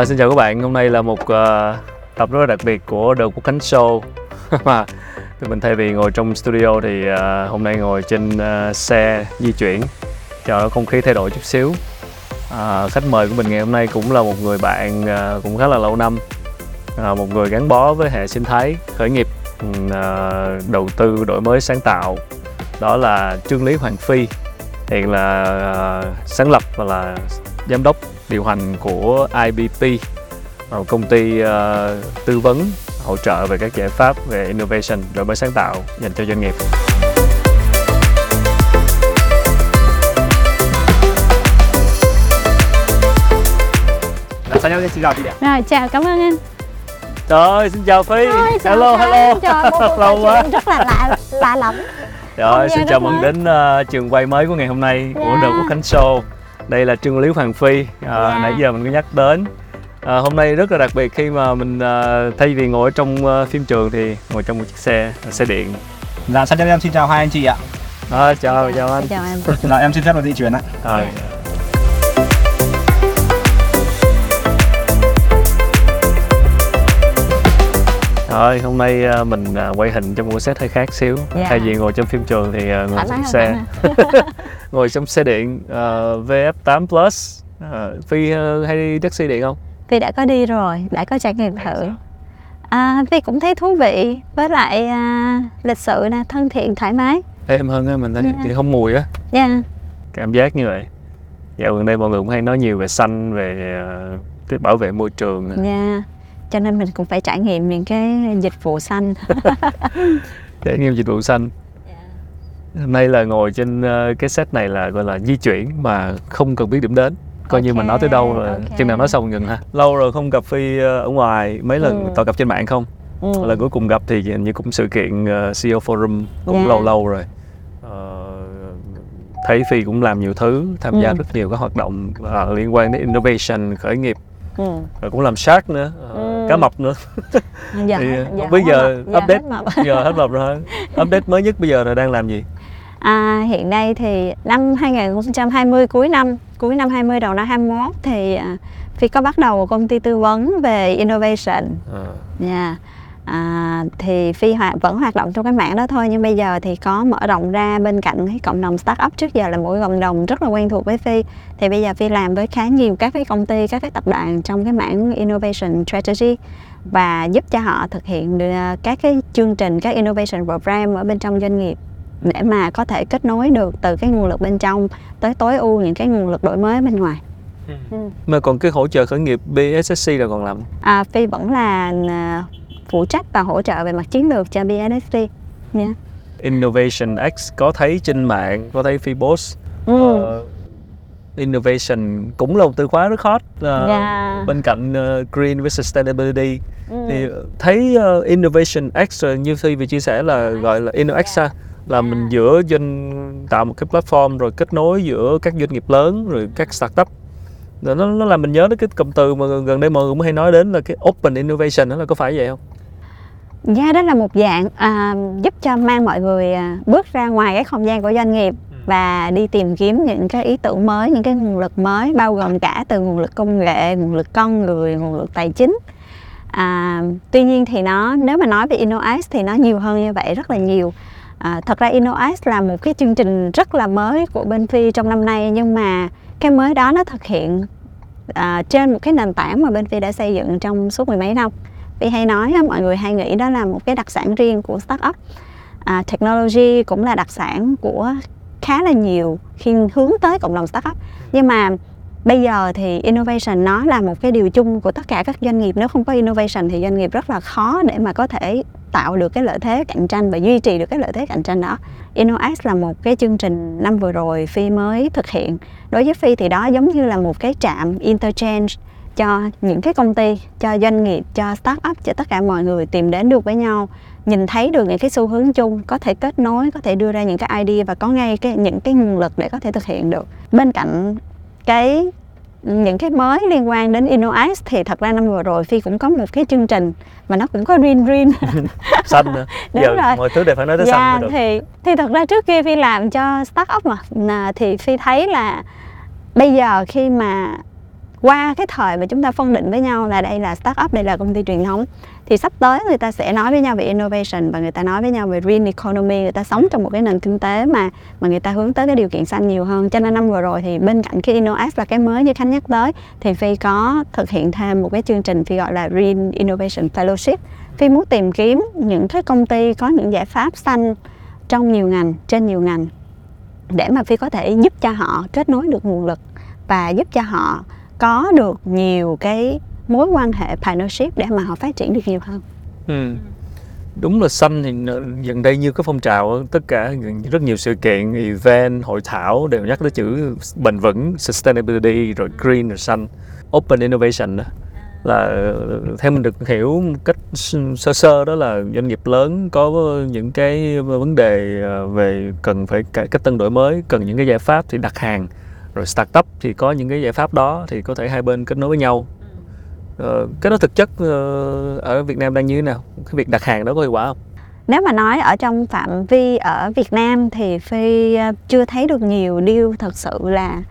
À, xin chào các bạn, hôm nay là một uh, tập rất là đặc biệt của The Quốc Khánh Show. Mà tụi mình thay vì ngồi trong studio thì uh, hôm nay ngồi trên uh, xe di chuyển cho không khí thay đổi chút xíu. Uh, khách mời của mình ngày hôm nay cũng là một người bạn uh, cũng khá là lâu năm. Uh, một người gắn bó với hệ sinh thái khởi nghiệp uh, đầu tư đổi mới sáng tạo. Đó là Trương Lý Hoàng Phi hiện là uh, sáng lập và là giám đốc điều hành của IBP một công ty uh, tư vấn hỗ trợ về các giải pháp về innovation đổi mới sáng tạo dành cho doanh nghiệp Sao nhau xin chào chị ạ. Rồi chào cảm ơn anh. Trời ơi, xin chào Phi. Ôi, sao hello, sao? hello. Trời, Lâu quá. rất là lạ lạ lẫm. Rồi, Không xin chào mừng đến uh, trường quay mới của ngày hôm nay của Dạ. The Quốc Khánh Show. Đây là Trương Lý Hoàng Phi. Uh, Dạ. Nãy giờ mình có nhắc đến. Uh, hôm nay rất là đặc biệt khi mà mình uh, thay vì ngồi ở trong uh, phim trường thì ngồi trong một chiếc xe, xe điện. Dạ, sao em xin chào hai anh chị ạ. À, chào, chào anh. Chào anh. Dạ, em xin phép được di chuyển ạ. Rồi. Rồi, hôm nay à, mình à, quay hình trong một set hơi khác xíu Dạ. Thay vì ngồi trong phim trường thì à, ngồi Thoải trong xe Ngồi trong xe điện à, VF8 Plus à, Phi à, hay đi taxi điện không? Phi đã có đi rồi, đã có trải nghiệm thử. À, Phi cũng thấy thú vị với lại à, lịch sự nè, thân thiện, thoải mái. Êm hơn á, mình thấy Dạ. thì không mùi á Dạ. Cảm giác như vậy Dạo gần đây mọi người cũng hay nói nhiều về xanh, về à, cái bảo vệ môi trường nè. Dạ. Cho nên mình cũng phải trải nghiệm những cái dịch vụ xanh. trải nghiệm dịch vụ xanh hôm nay là ngồi trên ờ, cái set này là gọi là di chuyển mà không cần biết điểm đến coi như mình nói tới đâu rồi Ok, chừng nào nói xong ngừng ha lâu rồi không gặp phi ờ, ở ngoài mấy lần Ừ. toàn gặp trên mạng không Ừ. lần cuối cùng gặp thì như cũng sự kiện ờ, CEO Forum cũng Dạ. lâu lâu rồi Ờ, thấy phi cũng làm nhiều thứ tham gia Ừ. rất nhiều các hoạt động ờ, liên quan đến innovation khởi nghiệp Ừ. rồi cũng làm shark nữa Ừ. cá mập nữa Giờ, Thì, hết- không biết hết giờ mập, giờ update. hết mập. giờ hết mập rồi update mới nhất bây giờ là đang làm gì À, hiện nay thì năm 2020 cuối năm, cuối năm 20 đầu năm 21 thì à, Phi có bắt đầu một công ty tư vấn về innovation. Ờ. Dạ. À, thì Phi hoạt vẫn hoạt động trong cái mảng đó thôi nhưng bây giờ thì có mở rộng ra bên cạnh cái cộng đồng startup trước giờ là một cái cộng đồng rất là quen thuộc với Phi thì bây giờ Phi làm với khá nhiều các cái công ty các cái tập đoàn trong cái mảng innovation strategy và giúp cho họ thực hiện được các cái chương trình các innovation program ở bên trong doanh nghiệp để mà có thể kết nối được từ cái nguồn lực bên trong tới tối ưu những cái nguồn lực đổi mới bên ngoài. Ừ. Mà còn cái hỗ trợ khởi nghiệp BSSC là còn làm À, Phi vẫn là à, phụ trách và hỗ trợ về mặt chiến lược cho BSSC. Nha. Innovation X có thấy trên mạng, có thấy post Ừ. ờ, Innovation cũng là một từ khóa rất hot ờ, Dạ. bên cạnh ờ, Green với Sustainability Ừ. thì thấy ờ, Innovation X như Phi vừa chia sẻ là gọi là InnoX ha là mình giữa doanh tạo một cái platform rồi kết nối giữa các doanh nghiệp lớn rồi các startup rồi nó nó làm mình nhớ đến cái cụm từ mà gần đây mọi người cũng hay nói đến là cái open innovation đó là có phải vậy không? Dạ đó là một dạng à, giúp cho mang mọi người à, bước ra ngoài cái không gian của doanh nghiệp và đi tìm kiếm những cái ý tưởng mới, những cái nguồn lực mới bao gồm cả từ nguồn lực công nghệ, nguồn lực con người, nguồn lực tài chính. À, tuy nhiên thì nó nếu mà nói về InnoX thì nó nhiều hơn như vậy rất là nhiều. À, thật ra InnoX là một cái chương trình rất là mới của bên Phi trong năm nay nhưng mà cái mới đó nó thực hiện à, trên một cái nền tảng mà bên Phi đã xây dựng trong suốt mười mấy năm. Vi hay nói mọi người hay nghĩ đó là một cái đặc sản riêng của startup. À, technology cũng là đặc sản của khá là nhiều khi hướng tới cộng đồng startup. Nhưng mà bây giờ thì innovation nó là một cái điều chung của tất cả các doanh nghiệp. Nếu không có innovation thì doanh nghiệp rất là khó để mà có thể tạo được cái lợi thế cạnh tranh và duy trì được cái lợi thế cạnh tranh đó. InnoX là một cái chương trình năm vừa rồi Phi mới thực hiện. Đối với Phi thì đó giống như là một cái trạm interchange cho những cái công ty, cho doanh nghiệp, cho startup, cho tất cả mọi người tìm đến được với nhau, nhìn thấy được những cái xu hướng chung, có thể kết nối, có thể đưa ra những cái idea và có ngay cái những cái nguồn lực để có thể thực hiện được. Bên cạnh cái những cái mới liên quan đến InnoX thì thật ra năm vừa rồi Phi cũng có một cái chương trình mà nó cũng có green green xanh nữa Đúng giờ rồi. mọi thứ đều phải nói tới dạ, xanh được thì thì thật ra trước kia Phi làm cho startup mà thì Phi thấy là bây giờ khi mà qua cái thời mà chúng ta phân định với nhau là đây là startup, đây là công ty truyền thống, thì sắp tới người ta sẽ nói với nhau về innovation và người ta nói với nhau về green economy, người ta sống trong một cái nền kinh tế mà mà người ta hướng tới cái điều kiện xanh nhiều hơn. Cho nên năm vừa rồi thì bên cạnh cái InnoApp là cái mới như khánh nhắc tới, thì phi có thực hiện thêm một cái chương trình phi gọi là green innovation fellowship. Phi muốn tìm kiếm những cái công ty có những giải pháp xanh trong nhiều ngành, trên nhiều ngành, để mà phi có thể giúp cho họ kết nối được nguồn lực và giúp cho họ có được nhiều cái mối quan hệ partnership để mà họ phát triển được nhiều hơn Ừ. Đúng là xanh thì gần đây như cái phong trào tất cả rất nhiều sự kiện, event, hội thảo đều nhắc tới chữ bền vững, sustainability, rồi green, rồi xanh, open innovation đó. là theo mình được hiểu cách sơ sơ đó là doanh nghiệp lớn có những cái vấn đề à, về cần phải cách tân đổi mới cần những cái giải pháp thì đặt hàng rồi startup thì có những cái giải pháp đó thì có thể hai bên kết nối với nhau. Ờ, cái đó thực chất ờ, ở Việt Nam đang như thế nào? Cái việc đặt hàng đó có hiệu quả không? Nếu mà nói ở trong phạm vi ở Việt Nam thì Phi ờ, chưa thấy được nhiều deal thật sự là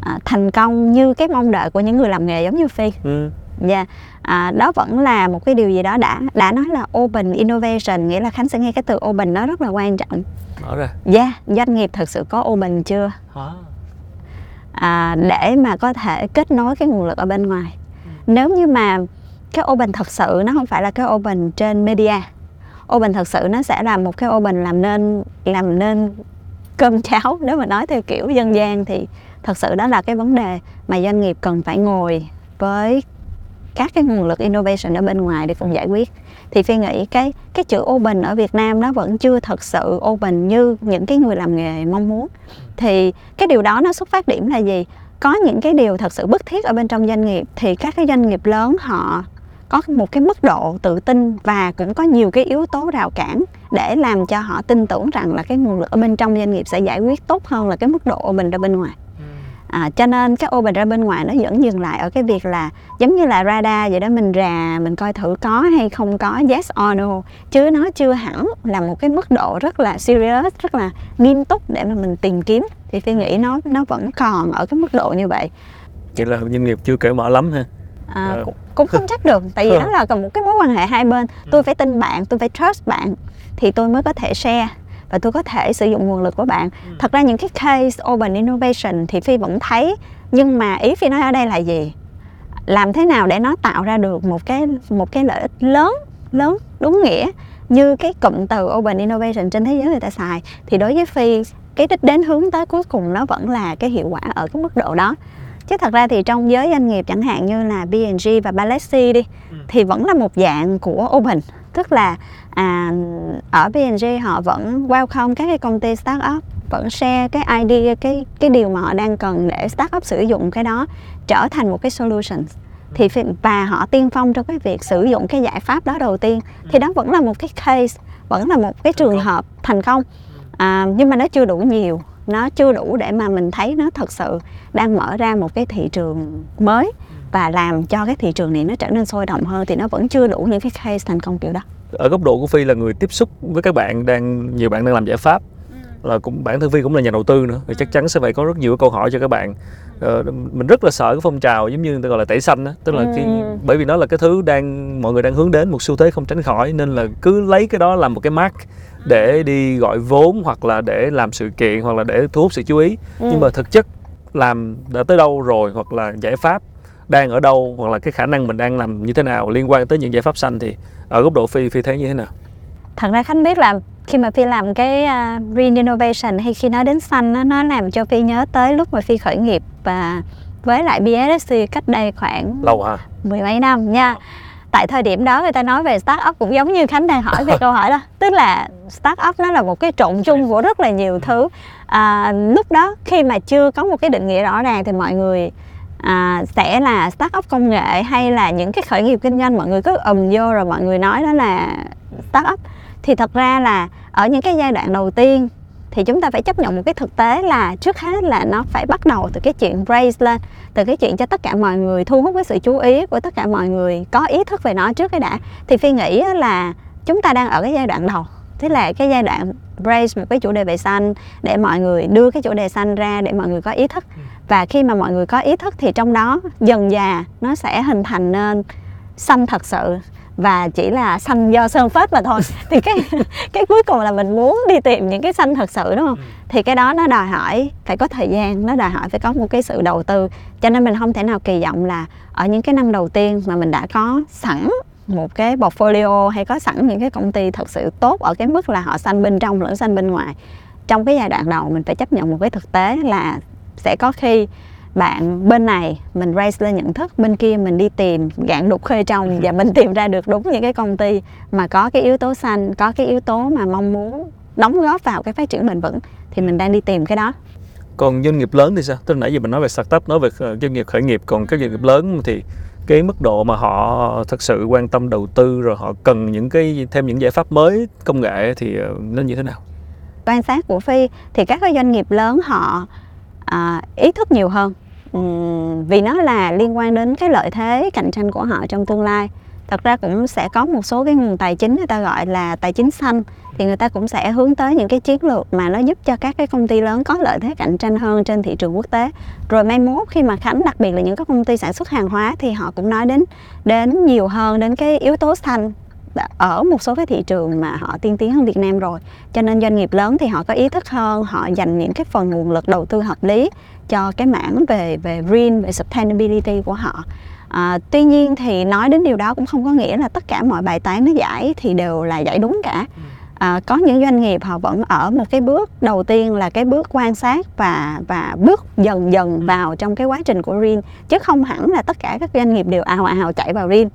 à, thành công như cái mong đợi của những người làm nghề giống như Phi. Ừ. Dạ, à, đó vẫn là một cái điều gì đó đã đã nói là open innovation nghĩa là Khánh sẽ nghe cái từ open nó rất là quan trọng. mở ra. Dạ, doanh nghiệp thật sự có open chưa? À, để mà có thể kết nối cái nguồn lực ở bên ngoài. Nếu như mà cái open thật sự nó không phải là cái open trên media. Open thật sự nó sẽ là một cái open làm nên làm nên cơm cháo nếu mà nói theo kiểu dân gian thì thật sự đó là cái vấn đề mà doanh nghiệp cần phải ngồi với các cái nguồn lực innovation ở bên ngoài để cùng giải quyết. Thì phi nghĩ cái cái chữ open ở Việt Nam nó vẫn chưa thật sự open như những cái người làm nghề mong muốn. Thì cái điều đó nó xuất phát điểm là gì? Có những cái điều thật sự bức thiết ở bên trong doanh nghiệp thì các cái doanh nghiệp lớn họ có một cái mức độ tự tin và cũng có nhiều cái yếu tố rào cản để làm cho họ tin tưởng rằng là cái nguồn lực ở bên trong doanh nghiệp sẽ giải quyết tốt hơn là cái mức độ open ra bên ngoài. À, cho nên cái open ra bên ngoài nó vẫn dừng lại ở cái việc là giống như là radar vậy đó mình rà mình coi thử có hay không có yes or no. Chứ nó chưa hẳn là một cái mức độ rất là serious rất là nghiêm túc để mà mình tìm kiếm. Thì phi nghĩ nó nó vẫn còn ở cái mức độ như vậy. Vậy là doanh nghiệp chưa cởi mở lắm ha. À, cũng, cũng không chắc được tại vì đó là còn một cái mối quan hệ hai bên. Tôi phải tin bạn tôi phải trust bạn thì tôi mới có thể share và tôi có thể sử dụng nguồn lực của bạn. Thật ra những cái case open innovation thì phi vẫn thấy nhưng mà ý phi nói ở đây là gì? Làm thế nào để nó tạo ra được một cái một cái lợi ích lớn lớn đúng nghĩa như cái cụm từ open innovation trên thế giới người ta xài. Thì đối với phi cái đích đến hướng tới cuối cùng nó vẫn là cái hiệu quả ở cái mức độ đó. Chứ thật ra thì trong giới doanh nghiệp chẳng hạn như là B&G và Balenciaga đi thì vẫn là một dạng của open tức là à, ở B&G họ vẫn welcome các cái công ty startup vẫn share cái idea cái cái điều mà họ đang cần để startup sử dụng cái đó trở thành một cái solution. Thì và họ tiên phong trong cái việc sử dụng cái giải pháp đó đầu tiên. Thì đó vẫn là một cái case vẫn là một cái trường hợp thành công. À, nhưng mà nó chưa đủ nhiều nó chưa đủ để mà mình thấy nó thật sự đang mở ra một cái thị trường mới và làm cho cái thị trường này nó trở nên sôi động hơn thì nó vẫn chưa đủ những cái case thành công kiểu đó. Ở góc độ của Phi là người tiếp xúc với các bạn đang nhiều bạn đang làm giải pháp. Là cũng bản thân Phi cũng là nhà đầu tư nữa thì chắc chắn sẽ phải có rất nhiều câu hỏi cho các bạn. Ờ, mình rất là sợ cái phong trào giống như người ta gọi là tẩy xanh đó tức là khi Ừ. bởi vì nó là cái thứ đang mọi người đang hướng đến một xu thế không tránh khỏi nên là cứ lấy cái đó làm một cái mark để đi gọi vốn hoặc là để làm sự kiện hoặc là để thu hút sự chú ý. Nhưng mà thực chất làm đã tới đâu rồi hoặc là giải pháp đang ở đâu hoặc là cái khả năng mình đang làm như thế nào liên quan tới những giải pháp xanh thì ở góc độ phi phi thấy như thế nào? Thật ra khánh biết là khi mà phi làm cái uh, green innovation hay khi nói đến xanh á, nó làm cho phi nhớ tới lúc mà phi khởi nghiệp và với lại BSC cách đây khoảng lâu hả? mười mấy năm nha. Tại thời điểm đó người ta nói về startup cũng giống như khánh đang hỏi về câu hỏi đó. Tức là startup nó là một cái trộn chung của rất là nhiều thứ. À, lúc đó khi mà chưa có một cái định nghĩa rõ ràng thì mọi người à, sẽ là start up công nghệ hay là những cái khởi nghiệp kinh doanh? Mọi người cứ ầm vô rồi mọi người nói đó là start up thì thật ra là ở những cái giai đoạn đầu tiên thì chúng ta phải chấp nhận một cái thực tế là trước hết là nó phải bắt đầu từ cái chuyện raise lên từ cái chuyện cho tất cả mọi người thu hút cái sự chú ý của tất cả mọi người có ý thức về nó trước cái đã. Thì phi nghĩ là chúng ta đang ở cái giai đoạn đầu thế là cái giai đoạn raise một cái chủ đề về xanh để mọi người đưa cái chủ đề xanh ra để mọi người có ý thức. Ừ và khi mà mọi người có ý thức thì trong đó dần dà nó sẽ hình thành nên xanh thật sự. Và chỉ là xanh do sơn phết mà thôi. Thì cái cái cuối cùng là mình muốn đi tìm những cái xanh thật sự đúng không? Thì cái đó nó đòi hỏi phải có thời gian nó đòi hỏi phải có một cái sự đầu tư. Cho nên mình không thể nào kỳ vọng là ở những cái năm đầu tiên mà mình đã có sẵn một cái portfolio hay có sẵn những cái công ty thật sự tốt ở cái mức là họ xanh bên trong lẫn xanh bên ngoài. Trong cái giai đoạn đầu mình phải chấp nhận một cái thực tế là sẽ có khi bạn bên này mình raise lên nhận thức bên kia mình đi tìm gạn đục khơi trong và mình tìm ra được đúng những cái công ty mà có cái yếu tố xanh có cái yếu tố mà mong muốn đóng góp vào cái phát triển bền vững thì mình đang đi tìm cái đó. Còn doanh nghiệp lớn thì sao? Tức là nãy giờ mình nói về startup nói về ờ, doanh nghiệp khởi nghiệp còn các doanh nghiệp lớn thì cái mức độ mà họ thật sự quan tâm đầu tư rồi họ cần những cái thêm những giải pháp mới công nghệ thì ờ, nó như thế nào? Quan sát của phi thì các cái doanh nghiệp lớn họ à, ý thức nhiều hơn. Uhm, vì nó là liên quan đến cái lợi thế cạnh tranh của họ trong tương lai. Thật ra cũng sẽ có một số cái nguồn tài chính người ta gọi là tài chính xanh thì người ta cũng sẽ hướng tới những cái chiến lược mà nó giúp cho các cái công ty lớn có lợi thế cạnh tranh hơn trên thị trường quốc tế. Rồi mai mốt khi mà khánh đặc biệt là những cái công ty sản xuất hàng hóa thì họ cũng nói đến đến nhiều hơn đến cái yếu tố xanh ở một số cái thị trường mà họ tiên tiến hơn Việt Nam rồi. Cho nên doanh nghiệp lớn thì họ có ý thức hơn họ dành những cái phần nguồn lực đầu tư hợp lý cho cái mảng về về green về sustainability của họ. À, tuy nhiên thì nói đến điều đó cũng không có nghĩa là tất cả mọi bài toán nó giải thì đều là giải đúng cả. À, có những doanh nghiệp họ vẫn ở một cái bước đầu tiên là cái bước quan sát và và bước dần dần vào trong cái quá trình của green chứ không hẳn là tất cả các doanh nghiệp đều ào ào chạy vào green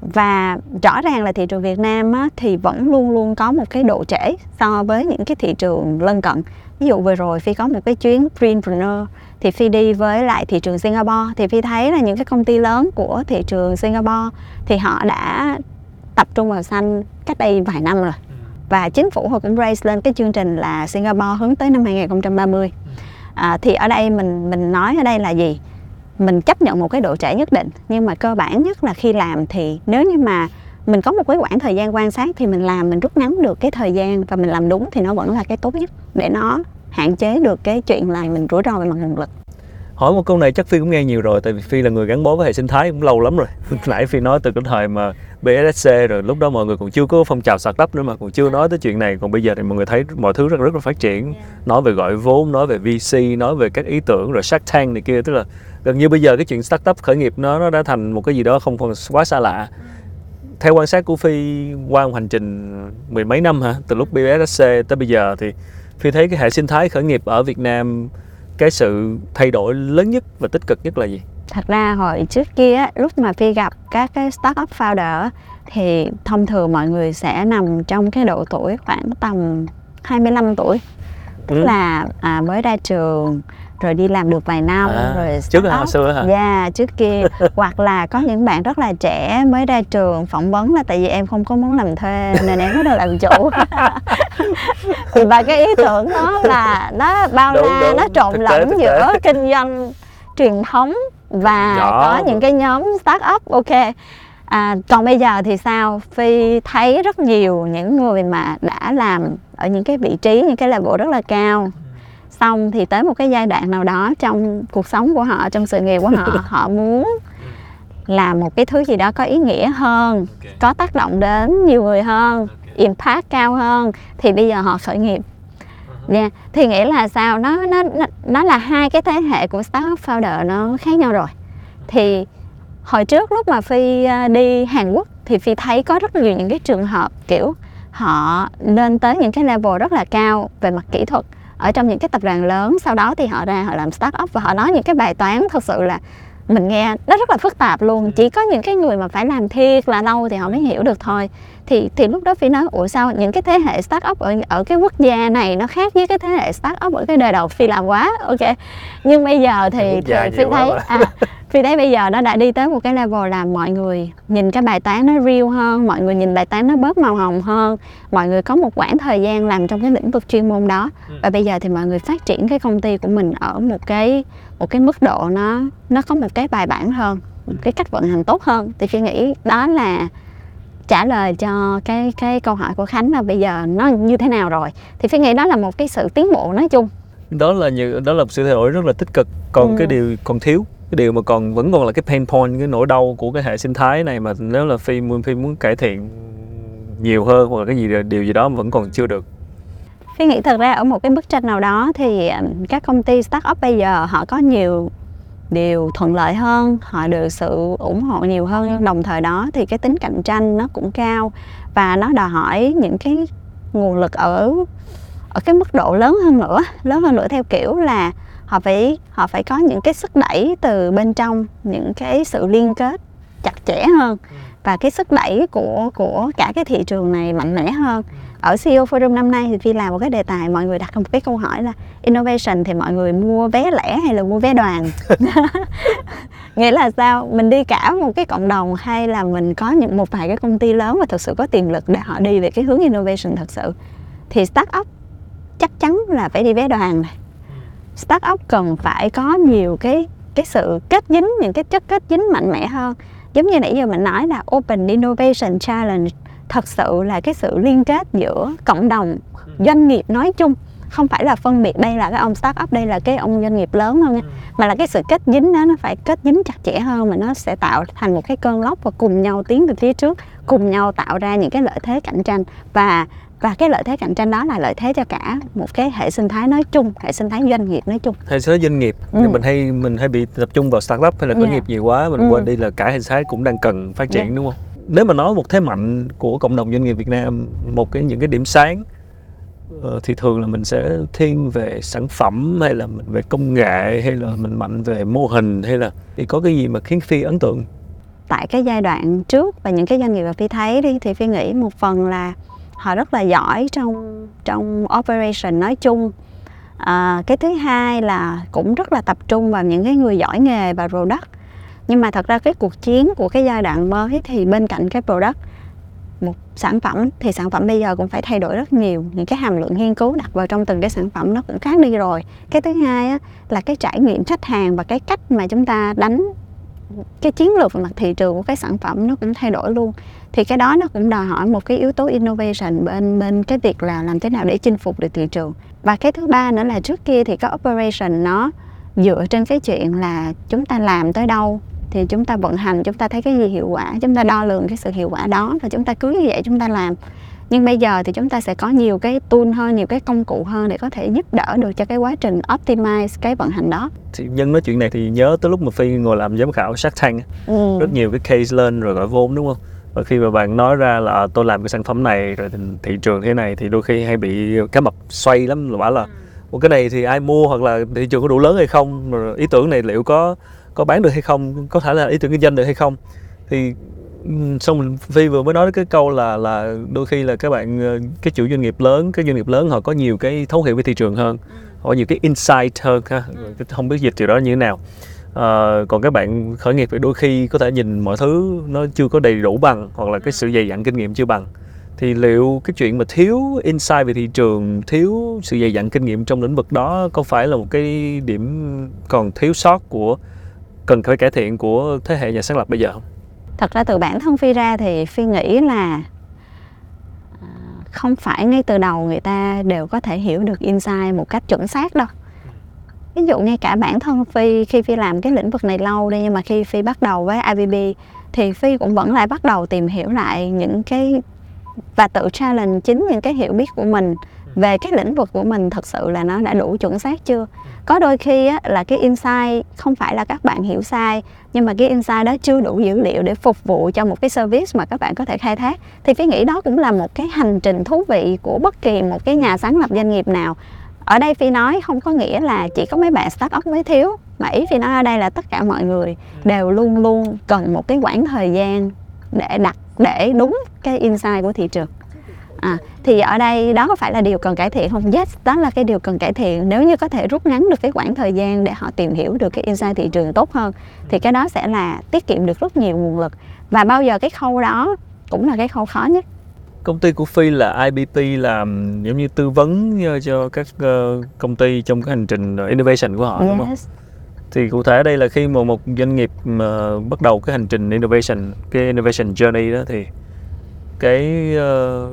và rõ ràng là thị trường Việt Nam á, thì vẫn luôn luôn có một cái độ trễ so với những cái thị trường lân cận. Ví dụ vừa rồi phi có một cái chuyến greenpreneur thì phi đi với lại thị trường singapore. Thì phi thấy là những cái công ty lớn của thị trường singapore thì họ đã tập trung vào xanh cách đây vài năm rồi. Và chính phủ họ cũng raise lên cái chương trình là singapore hướng tới năm 2030 à, thì ở đây mình mình nói ở đây là gì mình chấp nhận một cái độ trễ nhất định nhưng mà cơ bản nhất là khi làm thì nếu như mà mình có một cái khoảng thời gian quan sát thì mình làm mình rút ngắn được cái thời gian và mình làm đúng thì nó vẫn là cái tốt nhất để nó hạn chế được cái chuyện là mình rủi ro về mặt nguồn lực. Hỏi một câu này chắc phi cũng nghe nhiều rồi tại vì phi là người gắn bó với hệ sinh thái cũng lâu lắm rồi. Nãy phi nói từ cái thời mà BSC rồi lúc đó mọi người còn chưa có phong trào startup nữa mà còn chưa nói tới chuyện này. Còn bây giờ thì mọi người thấy mọi thứ rất rất là phát triển. Nói về gọi vốn nói về VC nói về các ý tưởng rồi Shark Tank này kia tức là gần như bây giờ cái chuyện startup khởi nghiệp nó nó đã thành một cái gì đó không còn quá xa lạ. Theo quan sát của phi qua một hành trình mười mấy năm hả? Từ lúc BSC tới bây giờ thì phi thấy cái hệ sinh thái khởi nghiệp ở Việt Nam cái sự thay đổi lớn nhất và tích cực nhất là gì? Thật ra hồi trước kia lúc mà phi gặp các cái startup founder thì thông thường mọi người sẽ nằm trong cái độ tuổi khoảng tầm 25 tuổi. Tức Ừ. là à, mới ra trường rồi đi làm được vài năm À, rồi trước là hồi xưa hả? Dạ trước kia. Hoặc là có những bạn rất là trẻ mới ra trường phỏng vấn là tại vì em không có muốn làm thuê nên em bắt đầu làm chủ. Và cái ý tưởng đó là nó bao Đúng, la đúng. nó trộn Thực tế, lẫn thực tế. giữa kinh doanh truyền thống và Nhỏ. có những cái nhóm start up. Ok. À, còn bây giờ thì sao? Phi thấy rất nhiều những người mà đã làm ở những cái vị trí những cái level rất là cao xong thì tới một cái giai đoạn nào đó trong cuộc sống của họ trong sự nghiệp của họ họ muốn làm một cái thứ gì đó có ý nghĩa hơn có tác động đến nhiều người hơn impact cao hơn thì bây giờ họ khởi nghiệp. Nha. thì nghĩa là sao? Nó nó nó, là hai cái thế hệ của startup founder nó khác nhau rồi. Thì hồi trước lúc mà phi à, đi hàn quốc thì phi thấy có rất nhiều những cái trường hợp kiểu họ lên tới những cái level rất là cao về mặt kỹ thuật ở trong những cái tập đoàn lớn sau đó thì họ ra họ làm start up và họ nói những cái bài toán thật sự là mình nghe nó rất là phức tạp luôn. Chỉ có những cái người mà phải làm thiệt là lâu thì họ mới hiểu được thôi. Thì thì lúc đó phi nói ủa sao những cái thế hệ start up ở ở cái quốc gia này nó khác với cái thế hệ start up ở cái đời đầu phi làm quá? Ok. Nhưng bây giờ thì, thì phi thấy à, phi thấy bây giờ nó đã đi tới một cái level là mọi người nhìn cái bài toán nó real hơn mọi người nhìn bài toán nó bớt màu hồng hơn mọi người có một quãng thời gian làm trong cái lĩnh vực chuyên môn đó. Và bây giờ thì mọi người phát triển cái công ty của mình ở một cái một cái mức độ nó nó có một cái bài bản hơn một cái cách vận hành tốt hơn. Thì phi nghĩ đó là trả lời cho cái cái câu hỏi của khánh là bây giờ nó như thế nào rồi? Thì phi nghĩ đó là một cái sự tiến bộ nói chung. Đó là những đó là một sự thay đổi rất là tích cực còn Ừ. cái điều còn thiếu cái điều mà còn vẫn còn là cái pain point cái nỗi đau của cái hệ sinh thái này mà nếu là phi muốn phi muốn cải thiện nhiều hơn hoặc là cái gì điều gì đó mà vẫn còn chưa được. Phi nghĩ thật ra ở một cái bức tranh nào đó thì ờ, các công ty start up bây giờ họ có nhiều điều thuận lợi hơn, họ được sự ủng hộ nhiều hơn đồng thời đó thì cái tính cạnh tranh nó cũng cao và nó đòi hỏi những cái nguồn lực ở ở cái mức độ lớn hơn nữa, lớn hơn nữa theo kiểu là họ phải họ phải có những cái sức đẩy từ bên trong, những cái sự liên kết chặt chẽ hơn. Và cái sức đẩy của của cả cái thị trường này mạnh mẽ hơn. Ở CEO Forum năm nay thì Phi làm một cái đề tài mọi người đặt một cái câu hỏi là innovation thì mọi người mua vé lẻ hay là mua vé đoàn? Nghĩa là sao? Mình đi cả một cái cộng đồng hay là mình có những một vài cái công ty lớn và thực sự có tiềm lực để họ đi về cái hướng innovation thật sự? Thì startup chắc chắn là phải đi vé đoàn này startup cần phải có nhiều cái cái sự kết dính những cái chất kết dính mạnh mẽ hơn. Giống như nãy giờ mình nói là Open Innovation Challenge thật sự là cái sự liên kết giữa cộng đồng doanh nghiệp nói chung. Không phải là phân biệt đây là cái ông startup đây là cái ông doanh nghiệp lớn đâu nha mà là cái sự kết dính đó nó phải kết dính chặt chẽ hơn mà nó sẽ tạo thành một cái cơn lốc và cùng nhau tiến về phía trước cùng nhau tạo ra những cái lợi thế cạnh tranh. Và và cái lợi thế cạnh tranh đó là lợi thế cho cả một cái hệ sinh thái nói chung hệ sinh thái doanh nghiệp nói chung hệ sinh thái doanh nghiệp Ừ. thì mình hay mình hay bị tập trung vào startup hay là khởi Yeah. nghiệp nhiều quá mình Ừ. quên đi là cả hệ sinh thái cũng đang cần phát triển Yeah. đúng không nếu mà nói một thế mạnh của cộng đồng doanh nghiệp Việt Nam một cái những cái điểm sáng ờ, thì thường là mình sẽ thiên về sản phẩm hay là mình về công nghệ hay là mình mạnh về mô hình hay là thì có cái gì mà khiến phi ấn tượng tại cái giai đoạn trước và những cái doanh nghiệp mà phi thấy đi thì phi nghĩ một phần là họ rất là giỏi trong trong operation nói chung. À, cái thứ hai là cũng rất là tập trung vào những cái người giỏi nghề và product. Nhưng mà thật ra cái cuộc chiến của cái giai đoạn mới thì bên cạnh cái product một sản phẩm thì sản phẩm bây giờ cũng phải thay đổi rất nhiều. Những cái hàm lượng nghiên cứu đặt vào trong từng cái sản phẩm nó cũng khác đi rồi. Cái thứ hai á, là cái trải nghiệm khách hàng và cái cách mà chúng ta đánh cái chiến lược về mặt thị trường của cái sản phẩm nó cũng thay đổi luôn. Thì cái đó nó cũng đòi hỏi một cái yếu tố innovation bên bên cái việc là làm thế nào để chinh phục được thị trường. Và cái thứ ba nữa là trước kia thì cái operation nó dựa trên cái chuyện là chúng ta làm tới đâu, thì chúng ta vận hành, chúng ta thấy cái gì hiệu quả, chúng ta đo lường cái sự hiệu quả đó và chúng ta cứ như vậy chúng ta làm nhưng bây giờ thì chúng ta sẽ có nhiều cái tool hơn nhiều cái công cụ hơn để có thể giúp đỡ được cho cái quá trình optimize cái vận hành đó. Thì nhân nói chuyện này thì nhớ tới lúc mà phi ngồi làm giám khảo Shark Tank ừ. rất nhiều cái case lên rồi gọi vốn đúng không? Và khi mà bạn nói ra là à, tôi làm cái sản phẩm này rồi thì thị trường thế này thì đôi khi hay bị cá mập xoay lắm. Là bảo là một cái này thì ai mua hoặc là thị trường có đủ lớn hay không? Rồi ý tưởng này liệu có có bán được hay không? Có thể là ý tưởng kinh doanh được hay không? Thì xong mình phi vừa mới nói cái câu là là đôi khi là các bạn ờ, cái chủ doanh nghiệp lớn cái doanh nghiệp lớn họ có nhiều cái thấu hiểu về thị trường hơn họ có nhiều cái insight hơn ha không biết dịch điều đó như thế nào. Ờ, còn các bạn khởi nghiệp thì đôi khi có thể nhìn mọi thứ nó chưa có đầy đủ bằng hoặc là cái sự dày dặn kinh nghiệm chưa bằng. Thì liệu cái chuyện mà thiếu insight về thị trường thiếu sự dày dặn kinh nghiệm trong lĩnh vực đó có phải là một cái điểm còn thiếu sót của cần phải cải thiện của thế hệ nhà sáng lập bây giờ không thật ra từ bản thân phi ra thì phi nghĩ là à, không phải ngay từ đầu người ta đều có thể hiểu được insight một cách chuẩn xác đâu. Ví dụ ngay cả bản thân phi khi phi làm cái lĩnh vực này lâu đi nhưng mà khi phi bắt đầu với IBB thì phi cũng vẫn lại bắt đầu tìm hiểu lại những cái và tự challenge chính những cái hiểu biết của mình về cái lĩnh vực của mình thật sự là nó đã đủ chuẩn xác chưa. Có đôi khi á, là cái insight không phải là các bạn hiểu sai nhưng mà cái insight đó chưa đủ dữ liệu để phục vụ cho một cái service mà các bạn có thể khai thác. Thì phi nghĩ đó cũng là một cái hành trình thú vị của bất kỳ một cái nhà sáng lập doanh nghiệp nào. Ở đây phi nói không có nghĩa là chỉ có mấy bạn startup mới thiếu, mà ý phi nói ở đây là tất cả mọi người đều luôn luôn cần một cái khoảng thời gian để đặt, để đúng cái insight của thị trường à, thì ở đây đó có phải là điều cần cải thiện không? Yes đó là cái điều cần cải thiện. Nếu như có thể rút ngắn được cái khoảng thời gian để họ tìm hiểu được cái insight thị trường tốt hơn thì cái đó sẽ là tiết kiệm được rất nhiều nguồn lực. Và bao giờ cái khâu đó cũng là cái khâu khó nhất. Công ty của phi là IBP làm giống như tư vấn ờ, cho các ờ, công ty trong cái hành trình ờ, innovation của họ đúng không? Yes. thì cụ thể đây là khi mà một doanh nghiệp mà bắt đầu cái hành trình innovation cái innovation journey đó thì cái ờ,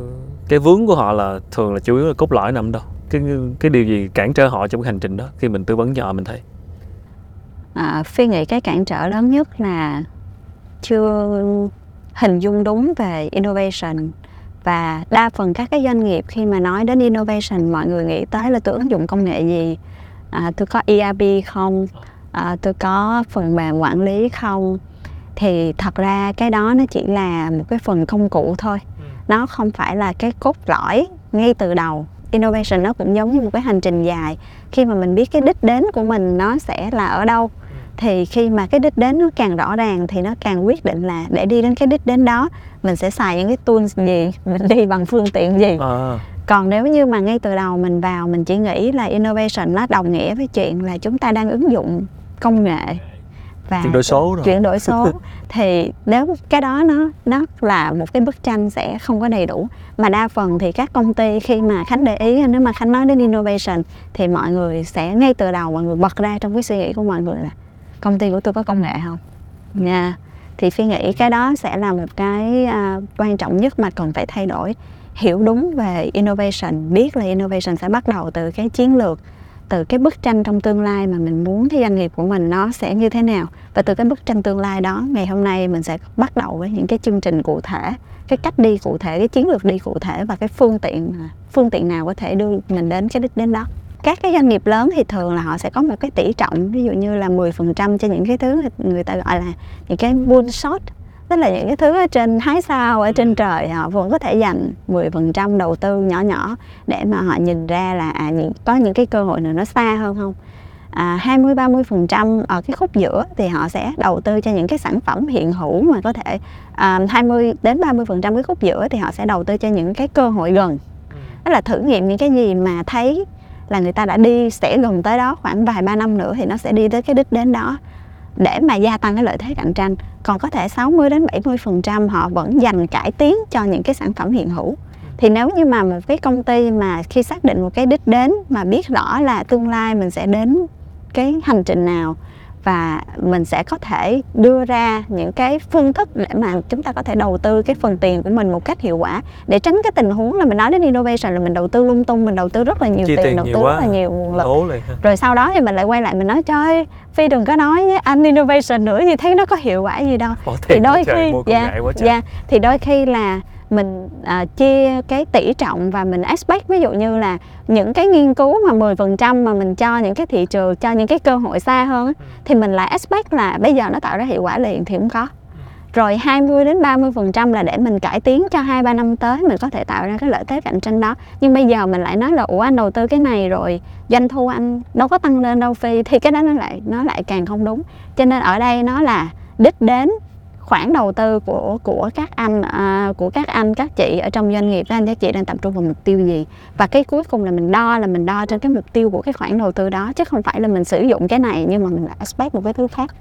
cái vướng của họ là thường là chủ yếu là cốt lõi nằm đâu? Cái cái điều gì cản trở họ trong cái hành trình đó khi mình tư vấn cho họ mình thấy? À, phi nghĩ cái cản trở lớn nhất là chưa hình dung đúng về innovation và đa phần các cái doanh nghiệp khi mà nói đến innovation mọi người nghĩ tới là tôi ứng dụng công nghệ gì? À, tôi có ERP không? À, tôi có phần mềm quản lý không? Thì thật ra cái đó nó chỉ là một cái phần công cụ thôi nó không phải là cái cốt lõi ngay từ đầu. Innovation nó cũng giống như một cái hành trình dài. Khi mà mình biết cái đích đến của mình nó sẽ là ở đâu thì khi mà cái đích đến nó càng rõ ràng thì nó càng quyết định là để đi đến cái đích đến đó mình sẽ xài những cái tools gì mình đi bằng phương tiện gì. À, còn nếu như mà ngay từ đầu mình vào mình chỉ nghĩ là innovation nó đồng nghĩa với chuyện là chúng ta đang ứng dụng công nghệ và chuyển đổi số rồi. chuyển đổi số. Thì nếu cái đó nó nó là một cái bức tranh sẽ không có đầy đủ. Mà đa phần thì các công ty khi mà khánh để ý nếu mà khánh nói đến innovation thì mọi người sẽ ngay từ đầu mọi người bật ra trong cái suy nghĩ của mọi người là công ty của tôi có công nghệ không? Nha. Thì phi nghĩ cái đó sẽ là một cái à, quan trọng nhất mà cần phải thay đổi. Hiểu đúng về innovation biết là innovation sẽ bắt đầu từ cái chiến lược từ cái bức tranh trong tương lai mà mình muốn cái doanh nghiệp của mình nó sẽ như thế nào. Và từ cái bức tranh tương lai đó, ngày hôm nay mình sẽ bắt đầu với những cái chương trình cụ thể, cái cách đi cụ thể, cái chiến lược đi cụ thể và cái phương tiện phương tiện nào có thể đưa mình đến cái đích đến đó. Các cái doanh nghiệp lớn thì thường là họ sẽ có một cái tỷ trọng, ví dụ như là 10% cho những cái thứ người ta gọi là những cái moonshot tức là những cái thứ ở trên hái sao ở trên trời họ vẫn có thể dành 10% đầu tư nhỏ nhỏ để mà họ nhìn ra là à, những, có những cái cơ hội nào nó xa hơn không? À, 20 30% ở cái khúc giữa thì họ sẽ đầu tư cho những cái sản phẩm hiện hữu mà có thể à, 20 đến 30% cái khúc giữa thì họ sẽ đầu tư cho những cái cơ hội gần. Đó là thử nghiệm những cái gì mà thấy là người ta đã đi sẽ gần tới đó khoảng vài ba năm nữa thì nó sẽ đi tới cái đích đến đó để mà gia tăng cái lợi thế cạnh tranh, còn có thể 60 đến 70 phần trăm họ vẫn dành cải tiến cho những cái sản phẩm hiện hữu. Thì nếu như mà một cái công ty mà khi xác định một cái đích đến mà biết rõ là tương lai mình sẽ đến cái hành trình nào và mình sẽ có thể đưa ra những cái phương thức để mà chúng ta có thể đầu tư cái phần tiền của mình một cách hiệu quả để tránh cái tình huống là mình nói đến innovation là mình đầu tư lung tung mình đầu tư rất là nhiều Chi tiền, tiền đầu tư rất là nhiều nguồn lực. Rồi sau đó thì mình lại quay lại mình nói chơi phi đừng có nói anh innovation nữa thì thấy nó có hiệu quả gì đâu. Bỏ thì đôi trời khi dạ, quá trời. dạ, thì đôi khi là mình à, chia cái tỷ trọng và mình expect ví dụ như là những cái nghiên cứu mà 10% mà mình cho những cái thị trường cho những cái cơ hội xa hơn á, thì mình lại expect là bây giờ nó tạo ra hiệu quả liền thì không có rồi 20 đến 30 phần trăm là để mình cải tiến cho 2 3 năm tới mình có thể tạo ra cái lợi thế cạnh tranh đó. Nhưng bây giờ mình lại nói là ủa anh đầu tư cái này rồi doanh thu anh đâu có tăng lên đâu phi thì cái đó nó lại nó lại càng không đúng. Cho nên ở đây nó là đích đến khoản đầu tư của của các anh à, của các anh các chị ở trong doanh nghiệp các anh các chị đang tập trung vào mục tiêu gì? Và cái cuối cùng là mình đo là mình đo trên cái mục tiêu của cái khoản đầu tư đó chứ không phải là mình sử dụng cái này nhưng mà mình lại expect một cái thứ khác.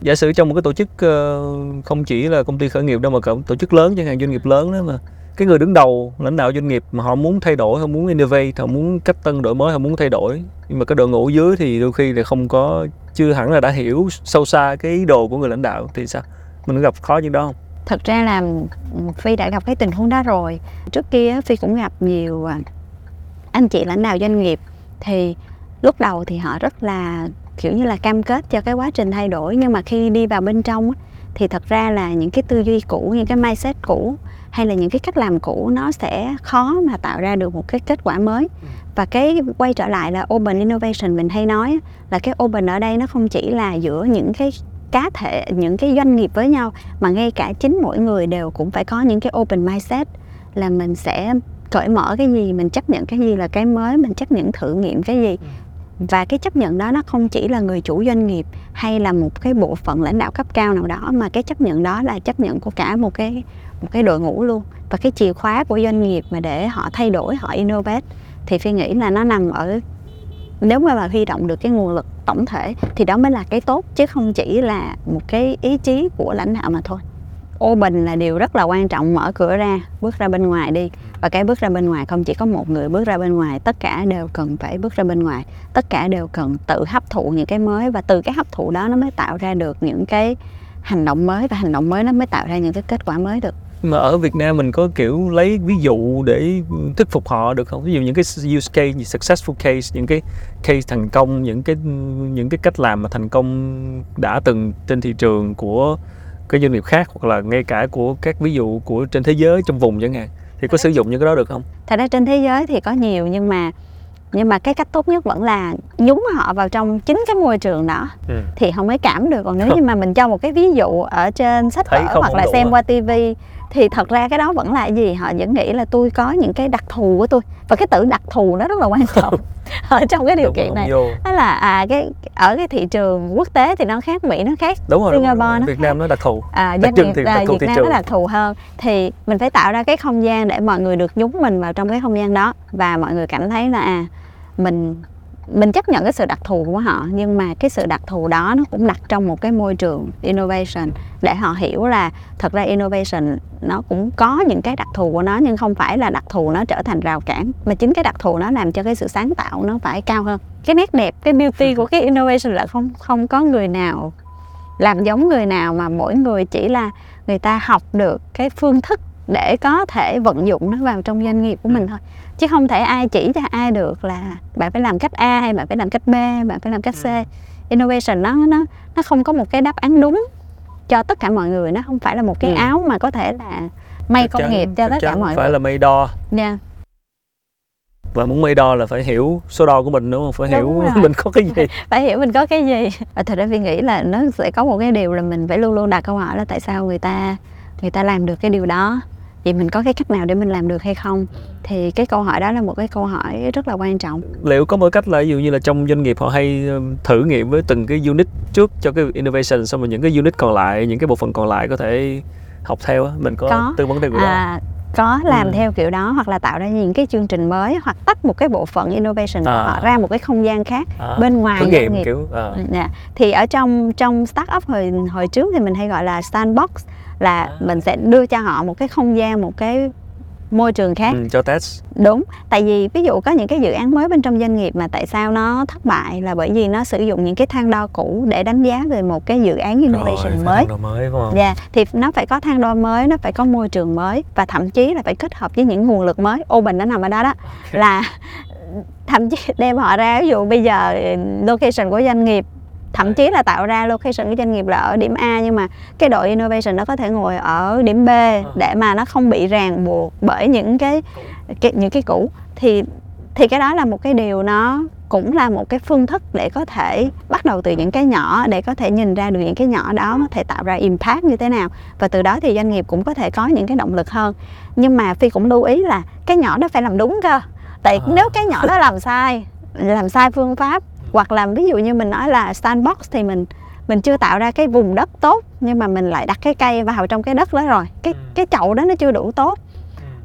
Giả sử trong một cái tổ chức ờ, không chỉ là công ty khởi nghiệp đâu mà cả tổ chức lớn chẳng hạn doanh nghiệp lớn đó mà cái người đứng đầu lãnh đạo doanh nghiệp mà họ muốn thay đổi họ muốn innovate họ muốn cách tân đổi mới họ muốn thay đổi nhưng mà cái đội ngũ dưới thì đôi khi là không có chưa hẳn là đã hiểu sâu xa cái ý đồ của người lãnh đạo thì sao? Mình có gặp khó như đó không? Thật ra là ừ, phi đã gặp cái tình huống đó rồi. Trước kia phi cũng gặp nhiều à, anh chị lãnh đạo doanh nghiệp. Thì lúc đầu thì họ rất là kiểu như là cam kết cho cái quá trình thay đổi. Nhưng mà khi đi vào bên trong thì thật ra là những cái tư duy cũ những cái mindset cũ hay là những cái cách làm cũ nó sẽ khó mà tạo ra được một cái kết quả mới. Và cái quay trở lại là open innovation mình hay nói là cái open ở đây nó không chỉ là giữa những cái cá thể những cái doanh nghiệp với nhau mà ngay cả chính mỗi người đều cũng phải có những cái open mindset là mình sẽ cởi mở cái gì mình chấp nhận cái gì là cái mới mình chấp nhận thử nghiệm cái gì. Và cái chấp nhận đó nó không chỉ là người chủ doanh nghiệp hay là một cái bộ phận lãnh đạo cấp cao nào đó mà cái chấp nhận đó là chấp nhận của cả một cái một cái đội ngũ luôn. Và cái chìa khóa của doanh nghiệp mà để họ thay đổi họ innovate thì phi nghĩ là nó nằm ở nếu mà bà huy động được cái nguồn lực tổng thể thì đó mới là cái tốt, chứ không chỉ là một cái ý chí của lãnh đạo mà thôi. Ô bình là điều rất là quan trọng, mở cửa ra, bước ra bên ngoài đi. Và cái bước ra bên ngoài, không chỉ có một người bước ra bên ngoài, tất cả đều cần phải bước ra bên ngoài. Tất cả đều cần tự hấp thụ những cái mới và từ cái hấp thụ đó nó mới tạo ra được những cái hành động mới và hành động mới nó mới tạo ra những cái kết quả mới được mà ở Việt Nam mình có kiểu lấy ví dụ để thuyết phục họ được không? Ví dụ những cái use case, những successful case, những cái case thành công, những cái những cái cách làm mà thành công đã từng trên thị trường của cái doanh nghiệp khác hoặc là ngay cả của các ví dụ của trên thế giới trong vùng chẳng hạn thì có sử dụng những cái đó được không? thật ra trên thế giới thì có nhiều nhưng mà nhưng mà cái cách tốt nhất vẫn là nhúng họ vào trong chính cái môi trường đó Ừ. thì họ mới cảm được còn nếu như mà mình cho một cái ví dụ ở trên sách Thấy vở hoặc là xem à? qua tivi thì thật ra cái đó vẫn là gì? Họ vẫn nghĩ là tôi có những cái đặc thù của tôi. Và cái từ đặc thù nó rất là quan trọng ở trong cái điều Đúng, kiện này. vô. đó là à cái ở cái thị trường quốc tế thì nó khác mỹ nó khác Đúng rồi, đúng rồi, Singapore nó Việt Nam nó đặc thù. à, Đặc trưng thì à, đặc thù Việt thị Nam trường. nó đặc thù hơn. Thì mình phải tạo ra cái không gian để mọi người được nhúng mình vào trong cái không gian đó. Và mọi người cảm thấy là à mình mình chấp nhận cái sự đặc thù của họ, nhưng mà cái sự đặc thù đó nó cũng đặt trong một cái môi trường innovation. Để họ hiểu là thật ra innovation nó cũng có những cái đặc thù của nó, nhưng không phải là đặc thù nó trở thành rào cản, mà chính cái đặc thù nó làm cho cái sự sáng tạo nó phải cao hơn. Cái nét đẹp, cái beauty của cái innovation là không không có người nào làm giống người nào, mà mỗi người chỉ là người ta học được cái phương thức để có thể vận dụng nó vào trong doanh nghiệp của mình thôi chứ không thể ai chỉ cho ai được là bạn phải làm cách A hay bạn phải làm cách B bạn phải làm cách C innovation nó nó nó không có một cái đáp án đúng cho tất cả mọi người nó không phải là một cái Ừ. áo mà có thể là may công chắn- nghiệp cho tất cả mọi phải người là mây đo nha và muốn mây đo là phải hiểu số đo của mình đúng không? Phải Đúng hiểu rồi. mình có cái gì. phải hiểu mình có cái gì và thật ra vi nghĩ là nó sẽ có một cái điều là mình phải luôn luôn đặt câu hỏi là tại sao người ta người ta làm được cái điều đó vậy mình có cái cách nào để mình làm được hay không? Thì cái câu hỏi đó là một cái câu hỏi rất là quan trọng. Liệu có một cách là ví dụ như là trong doanh nghiệp họ hay thử nghiệm với từng cái unit trước cho cái innovation xong rồi những cái unit còn lại những cái bộ phận còn lại có thể học theo á? Mình có, Có. tư vấn theo kiểu đó à, có làm Ừ. theo kiểu đó hoặc là tạo ra những cái chương trình mới hoặc tách một cái bộ phận innovation của À. họ ra một cái không gian khác à, bên ngoài thử nghiệm nghiệp kiểu à, Dạ. thì ở trong trong startup hồi hồi trước thì mình hay gọi là sandbox là À. mình sẽ đưa cho họ một cái không gian một cái môi trường khác. Ừ, cho test. Đúng tại vì ví dụ có những cái dự án mới bên trong doanh nghiệp mà tại sao nó thất bại là bởi vì nó sử dụng những cái thang đo cũ để đánh giá về một cái dự án innovation phải mới. thay đổi mới đúng không? Dạ, thì nó phải có thang đo mới, nó phải có môi trường mới và thậm chí là phải kết hợp với những nguồn lực mới. Open nó nằm ở đó đó. Là thậm chí đem họ ra. Ví dụ bây giờ location của doanh nghiệp thậm chí là tạo ra location của doanh nghiệp là ở điểm A nhưng mà cái đội innovation nó có thể ngồi ở điểm B để mà nó không bị ràng buộc bởi những cái, cái những cái cũ. Thì thì cái đó là một cái điều nó cũng là một cái phương thức để có thể bắt đầu từ những cái nhỏ để có thể nhìn ra được những cái nhỏ đó có thể tạo ra impact như thế nào. Và từ đó thì doanh nghiệp cũng có thể có những cái động lực hơn. Nhưng mà phi cũng lưu ý là cái nhỏ đó phải làm đúng cơ. Tại À. nếu cái nhỏ đó làm sai làm sai phương pháp hoặc là ví dụ như mình nói là sandbox thì mình mình chưa tạo ra cái vùng đất tốt nhưng mà mình lại đặt cái cây vào trong cái đất đó rồi. Cái Ừ. cái chậu đó nó chưa đủ tốt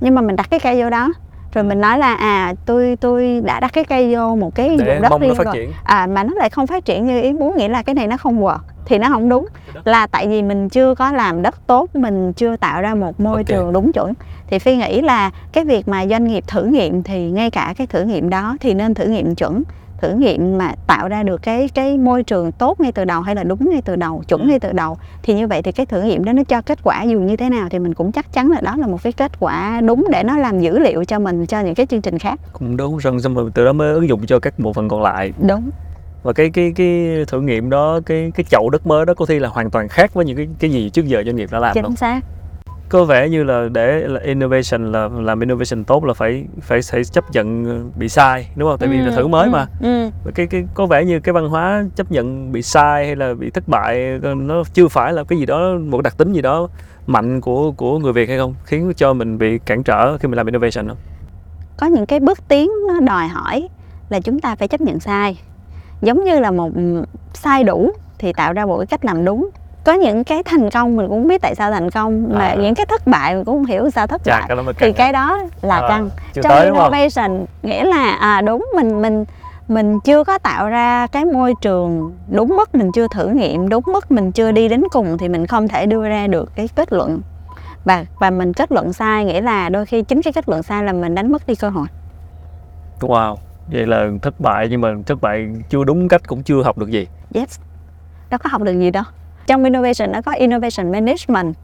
nhưng mà mình đặt cái cây vô đó. Rồi mình nói là à tôi tôi đã đặt cái cây vô một cái vùng đất riêng rồi. triển. À mà nó lại không phát triển như ý muốn nghĩa là cái này nó không work thì nó không đúng. Là tại vì mình chưa có làm đất tốt mình chưa tạo ra một môi Ok. trường đúng chuẩn. Thì phi nghĩ là cái việc mà doanh nghiệp thử nghiệm thì ngay cả cái thử nghiệm đó thì nên thử nghiệm chuẩn thử nghiệm mà tạo ra được cái cái môi trường tốt ngay từ đầu hay là đúng ngay từ đầu chuẩn Ừ. ngay từ đầu thì như vậy thì cái thử nghiệm đó nó cho kết quả dù như thế nào thì mình cũng chắc chắn là đó là một cái kết quả đúng để nó làm dữ liệu cho mình cho những cái chương trình khác. Cũng đúng xong xong rồi từ đó mới ứng dụng cho các bộ phận còn lại. Đúng. Và cái cái cái thử nghiệm đó cái cái chậu đất mới đó có khi là hoàn toàn khác với những cái cái gì trước giờ doanh nghiệp đã làm chính xác có vẻ như là để là innovation là làm innovation tốt là phải phải phải chấp nhận bị sai đúng không? Tại vì là Ừ, thử mới ừ, mà. ừ. Cái cái có vẻ như cái văn hóa chấp nhận bị sai hay là bị thất bại nó chưa phải là cái gì đó một đặc tính gì đó mạnh của của người Việt hay không? Khiến cho mình bị cản trở khi mình làm innovation không? Có những cái bước tiến nó đòi hỏi là chúng ta phải chấp nhận sai. Giống như là một ừ, sai đủ thì tạo ra một cái cách làm đúng có những cái thành công mình cũng không biết tại sao thành công mà À. những cái thất bại mình cũng không hiểu sao thất chà bại. cái thì cái đó là À, căng. trong tới innovation nghĩa là à đúng mình mình mình chưa có tạo ra cái môi trường đúng mức mình chưa thử nghiệm đúng mức mình chưa đi đến cùng thì mình không thể đưa ra được cái kết luận. Và và mình kết luận sai nghĩa là đôi khi chính cái kết luận sai là mình đánh mất đi cơ hội. Wow vậy là thất bại nhưng mà thất bại chưa đúng cách cũng chưa học được gì. Yes đâu có học được gì đâu trong innovation nó có innovation management.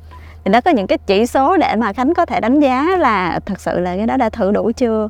Thì nó có những cái chỉ số để mà khánh có thể đánh giá là thật sự là cái đó đã thử đủ chưa?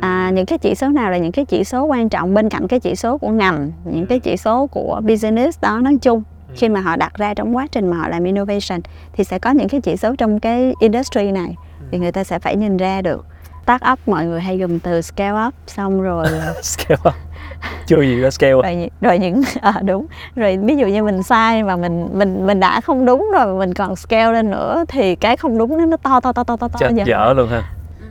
À, những cái chỉ số nào là những cái chỉ số quan trọng bên cạnh cái chỉ số của ngành những cái chỉ số của business đó nói chung. Khi mà họ đặt ra trong quá trình mà họ làm innovation thì sẽ có những cái chỉ số trong cái industry này thì người ta sẽ phải nhìn ra được. Start up mọi người hay dùng từ scale up xong rồi scale up chưa gì đó scale. Rồi những- rồi những à, đúng. Rồi ví dụ như mình sai mà mình mình mình đã không đúng rồi mà mình còn scale lên nữa thì cái không đúng nó nó to to to to to to chết dở luôn ha.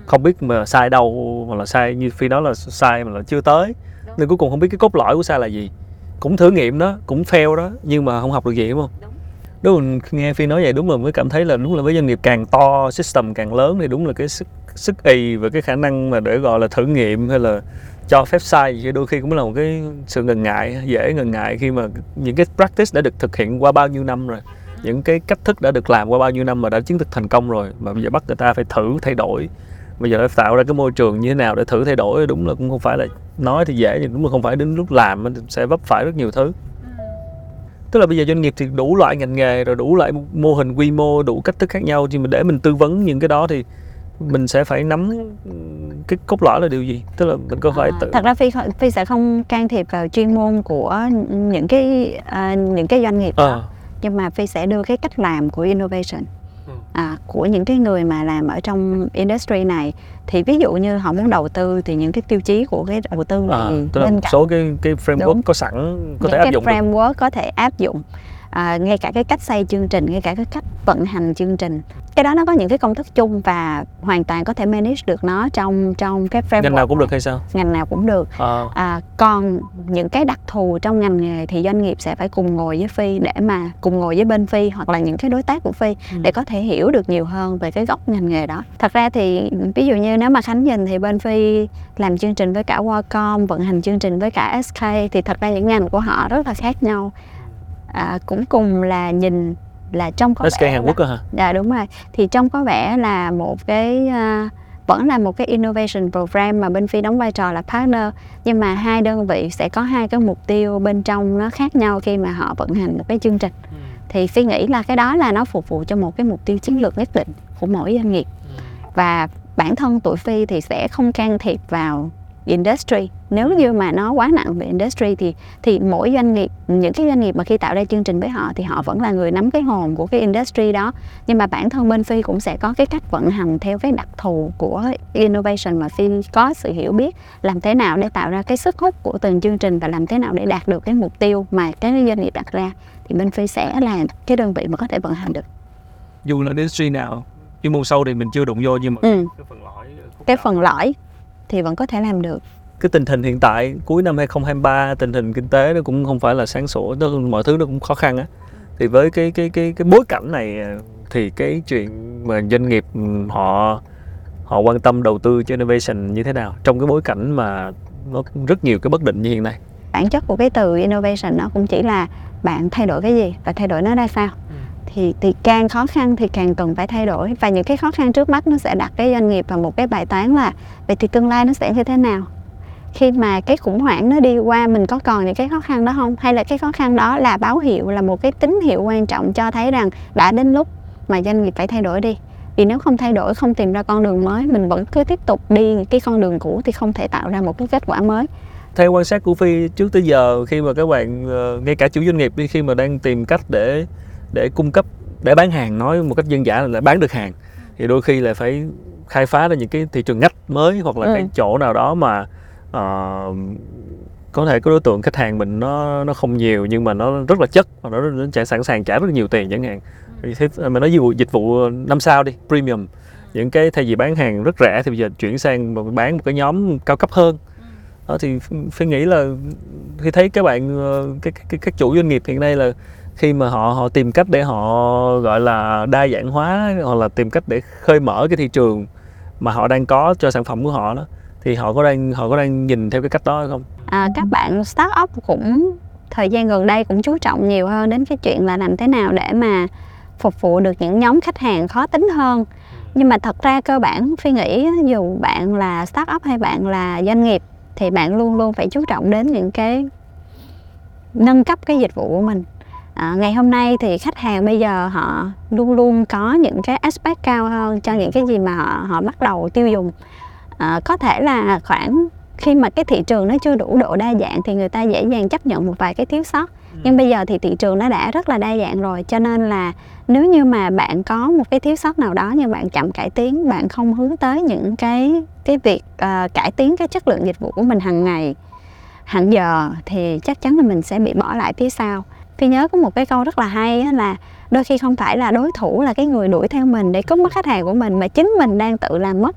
Không biết mà sai đâu mà là sai như phi nói là sai mà là chưa tới. Nên cuối cùng không biết cái cốt lõi của sai là gì. Cũng thử nghiệm đó cũng fail đó nhưng mà không học được gì đúng không? Đúng. Mình nghe phi nói vậy đúng là mới cảm thấy là đúng là với doanh nghiệp càng to system càng lớn thì đúng là cái sức sức ì và cái khả năng mà để gọi là thử nghiệm hay là cho phép sai thì đôi khi cũng là một cái sự ngần ngại dễ ngần ngại khi mà những cái practice đã được thực hiện qua bao nhiêu năm rồi. Những cái cách thức đã được làm qua bao nhiêu năm mà đã chứng thực thành công rồi mà bây giờ bắt người ta phải thử thay đổi. Bây giờ phải tạo ra cái môi trường như thế nào để thử thay đổi đúng là cũng không phải là nói thì dễ nhưng đúng là không phải đến lúc làm sẽ vấp phải rất nhiều thứ. Tức là bây giờ doanh nghiệp thì đủ loại ngành nghề rồi đủ loại mô hình quy mô đủ cách thức khác nhau. Nhưng mà để mình tư vấn những cái đó thì mình sẽ phải nắm cái cốt lõi là điều gì? Tức là mình có phải À, tự thật ra phi phi sẽ không can thiệp vào chuyên môn của những cái à, những cái doanh nghiệp đó. Ờ nhưng mà phi sẽ đưa cái cách làm của innovation Ừ. à, của những cái người mà làm ở trong industry này. Thì ví dụ như họ muốn đầu tư thì những cái tiêu chí của cái đầu tư à, là bên một cạnh số cái cái framework Đúng. có sẵn có những thể áp cái dụng được. framework có thể áp dụng à, ngay cả cái cách xây chương trình ngay cả cái cách vận hành chương trình cái đó nó có những cái công thức chung và hoàn toàn có thể manage được nó trong trong cái framework ngành nào cũng được hay sao ngành nào cũng được à, À, còn những cái đặc thù trong ngành nghề thì doanh nghiệp sẽ phải cùng ngồi với Phi để mà cùng ngồi với bên Phi hoặc là những cái đối tác của Phi Ừ. để có thể hiểu được nhiều hơn về cái góc ngành nghề đó. Thật ra thì ví dụ như nếu mà Khánh nhìn thì bên Phi làm chương trình với cả Qualcomm, vận hành chương trình với cả SK thì thật ra những ngành của họ rất là khác nhau. À, cũng cùng là nhìn là trong có SK vẻ Hàn là- Quốc á hả Dạ đúng rồi. Thì trông có vẻ là một cái à, vẫn là một cái innovation program mà bên Phi đóng vai trò là partner nhưng mà hai đơn vị sẽ có hai cái mục tiêu bên trong nó khác nhau khi mà họ vận hành một cái chương trình. Thì Phi nghĩ là cái đó là nó phục vụ cho một cái mục tiêu chiến lược nhất định của mỗi doanh nghiệp. Và bản thân tụi Phi thì sẽ không can thiệp vào industry. Nếu như mà nó quá nặng về industry thì thì mỗi doanh nghiệp những cái doanh nghiệp mà khi tạo ra chương trình với họ thì họ vẫn là người nắm cái hồn của cái industry đó. Nhưng mà bản thân bên Phi cũng sẽ có cái cách vận hành theo cái đặc thù của innovation mà Phi có sự hiểu biết làm thế nào để tạo ra cái sức hút của từng chương trình và làm thế nào để đạt được cái mục tiêu mà cái doanh nghiệp đặt ra. Thì bên Phi sẽ là cái đơn vị mà có thể vận hành được. Dù là industry nào chuyên môn sâu thì mình chưa đụng vô nhưng mà ừ. cái phần lõi cái phần lõi thì vẫn có thể làm được. Cái tình hình hiện tại cuối năm 2023 tình hình kinh tế nó cũng không phải là sáng sủa nó mọi thứ nó cũng khó khăn á. Thì với cái cái cái cái bối cảnh này à, thì cái chuyện mà doanh nghiệp ừ, họ họ quan tâm đầu tư cho innovation như thế nào? Trong cái bối cảnh mà nó rất nhiều cái bất định như hiện nay. Bản chất của cái từ innovation nó cũng chỉ là bạn thay đổi cái gì và thay đổi nó ra sao thì thì càng khó khăn thì càng cần phải thay đổi. Và những cái khó khăn trước mắt nó sẽ đặt cái doanh nghiệp vào một cái bài toán là vậy thì tương lai nó sẽ như thế nào? Khi mà cái khủng hoảng nó đi qua, mình có còn những cái khó khăn đó không? Hay là cái khó khăn đó là báo hiệu, là một cái tín hiệu quan trọng cho thấy rằng đã đến lúc mà doanh nghiệp phải thay đổi đi? Vì nếu không thay đổi, không tìm ra con đường mới, mình vẫn cứ tiếp tục đi cái con đường cũ thì không thể tạo ra một cái kết quả mới. Theo quan sát của phi, trước tới giờ khi mà các bạn ờ, ngay cả chủ doanh nghiệp đi, khi mà đang tìm cách để để cung cấp để bán hàng nói một cách dân dã là bán được hàng. Thì đôi khi là phải khai phá ra những cái thị trường ngách mới hoặc là Ừ. cái chỗ nào đó mà ờ, có thể cái đối tượng khách hàng mình nó nó không nhiều nhưng mà nó rất là chất và nó, nó sẽ sẵn sàng trả rất nhiều tiền chẳng hạn. Thì mà nói dịch vụ dịch vụ năm sao đi premium những cái thay vì bán hàng rất rẻ thì bây giờ chuyển sang bán một cái nhóm cao cấp hơn. Đó thì phải nghĩ là khi thấy các bạn ờ, cái cái các chủ doanh nghiệp hiện nay là khi mà họ họ tìm cách để họ gọi là đa dạng hóa hoặc là tìm cách để khơi mở cái thị trường mà họ đang có cho sản phẩm của họ đó thì họ có đang họ có đang nhìn theo cái cách đó hay không? À, các bạn start up cũng thời gian gần đây cũng chú trọng nhiều hơn đến cái chuyện là làm thế nào để mà phục vụ được những nhóm khách hàng khó tính hơn. Nhưng mà thật ra cơ bản phi nghĩ dù bạn là start up hay bạn là doanh nghiệp thì bạn luôn luôn phải chú trọng đến những cái nâng cấp cái dịch vụ của mình à, ngày hôm nay thì khách hàng bây giờ họ luôn luôn có những cái aspect cao hơn cho những cái gì mà họ họ bắt đầu tiêu dùng. À, có thể là khoảng khi mà cái thị trường nó chưa đủ độ đa dạng thì người ta dễ dàng chấp nhận một vài cái thiếu sót. Nhưng bây giờ thì thị trường nó đã rất là đa dạng rồi cho nên là nếu như mà bạn có một cái thiếu sót nào đó nhưng bạn chậm cải tiến bạn không hướng tới những cái cái việc uh, cải tiến cái chất lượng dịch vụ của mình hàng ngày hàng giờ thì chắc chắn là mình sẽ bị bỏ lại phía sau phi nhớ có một cái câu rất là hay là đôi khi không phải là đối thủ là cái người đuổi theo mình để cướp mất khách hàng của mình mà chính mình đang tự làm mất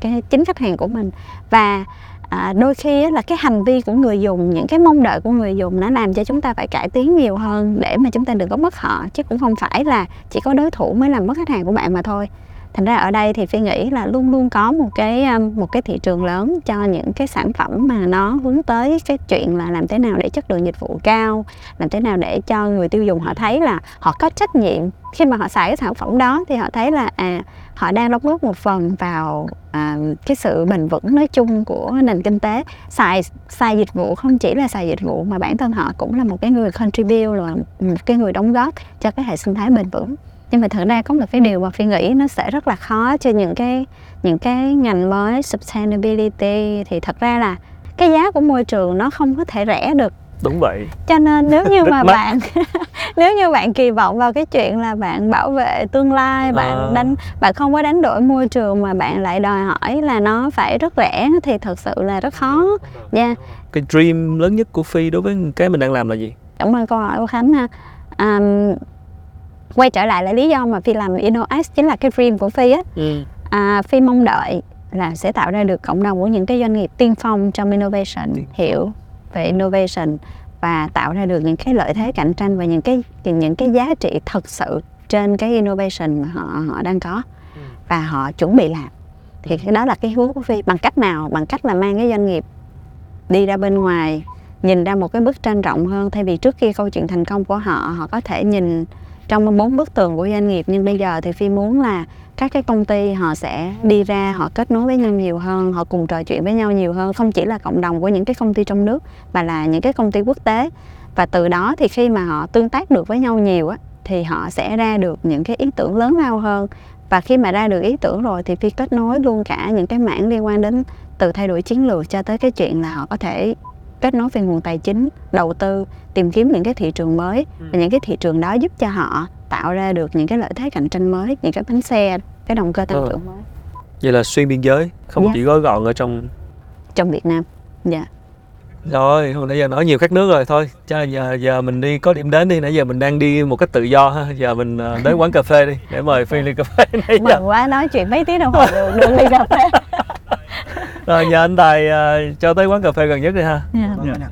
cái chính khách hàng của mình. Và à, đôi khi là cái hành vi của người dùng những cái mong đợi của người dùng nó làm cho chúng ta phải cải tiến nhiều hơn để mà chúng ta đừng có mất họ. Chứ cũng không phải là chỉ có đối thủ mới làm mất khách hàng của bạn mà thôi thành ra ở đây thì phi nghĩ là luôn luôn có một cái um, một cái thị trường lớn cho những cái sản phẩm mà nó hướng tới cái chuyện là làm thế nào để chất lượng dịch vụ cao làm thế nào để cho người tiêu dùng họ thấy là họ có trách nhiệm. Khi mà họ xài cái sản phẩm đó thì họ thấy là à họ đang đóng góp một phần vào à, cái sự bền vững nói chung của nền kinh tế. Xài xài dịch vụ không chỉ là xài dịch vụ mà bản thân họ cũng là một cái người contribute là một cái người đóng góp cho cái hệ sinh thái bền vững nhưng mà thực ra có một cái điều mà phi nghĩ nó sẽ rất là khó cho những cái những cái ngành mới sustainability. Thì thật ra là cái giá của môi trường nó không có thể rẻ được. Đúng vậy. Cho nên nếu như mà bạn nếu như bạn kỳ vọng vào cái chuyện là bạn bảo vệ tương lai bạn à. đánh bạn không có đánh đổi môi trường mà bạn lại đòi hỏi là nó phải rất rẻ thì thật sự là rất khó. Nha yeah. cái dream lớn nhất của phi đối với cái mình đang làm là gì? Cảm ơn câu hỏi của khánh ha. Um, quay trở lại là lý do mà phi làm InnoX chính là cái dream của phi á. Ừ. à, phi mong đợi là sẽ tạo ra được cộng đồng của những cái doanh nghiệp tiên phong trong innovation hiểu về innovation và tạo ra được những cái lợi thế cạnh tranh và những cái những cái giá trị thật sự trên cái innovation mà họ họ đang có ừ. và họ chuẩn bị làm. Thì cái đó là cái hướng của phi. Bằng cách nào? Bằng cách là mang cái doanh nghiệp đi ra bên ngoài nhìn ra một cái bức tranh rộng hơn. Thay vì trước khi câu chuyện thành công của họ họ có thể nhìn trong bốn bức tường của doanh nghiệp, nhưng bây giờ thì phi muốn là các cái công ty họ sẽ đi ra, họ kết nối với nhau nhiều hơn, họ cùng trò chuyện với nhau nhiều hơn, không chỉ là cộng đồng của những cái công ty trong nước, mà là những cái công ty quốc tế. Và từ đó thì khi mà họ tương tác được với nhau nhiều á, thì họ sẽ ra được những cái ý tưởng lớn lao hơn. Và khi mà ra được ý tưởng rồi thì phi kết nối luôn cả những cái mảng liên quan đến từ thay đổi chiến lược cho tới cái chuyện là họ có thể kết nối về nguồn tài chính đầu tư tìm kiếm những cái thị trường mới và ừ. những cái thị trường đó giúp cho họ tạo ra được những cái lợi thế cạnh tranh mới những cái bánh xe cái động cơ tăng ừ. trưởng mới vậy là xuyên biên giới không yeah. Dạ. chỉ gói gọn ở trong trong Việt Nam dạ yeah. rồi hồi nãy giờ nói nhiều các nước rồi thôi cho giờ giờ mình đi có điểm đến đi nãy giờ mình đang đi một cách tự do ha giờ mình ờ, đến quán cà phê đi để mời phi ly cà phê nãy giờ quá nói chuyện mấy tiếng đồng hồ được, được ly cà phê rồi nhờ anh tài uh, cho tới quán cà phê gần nhất đi ha yeah. Yeah. Yeah.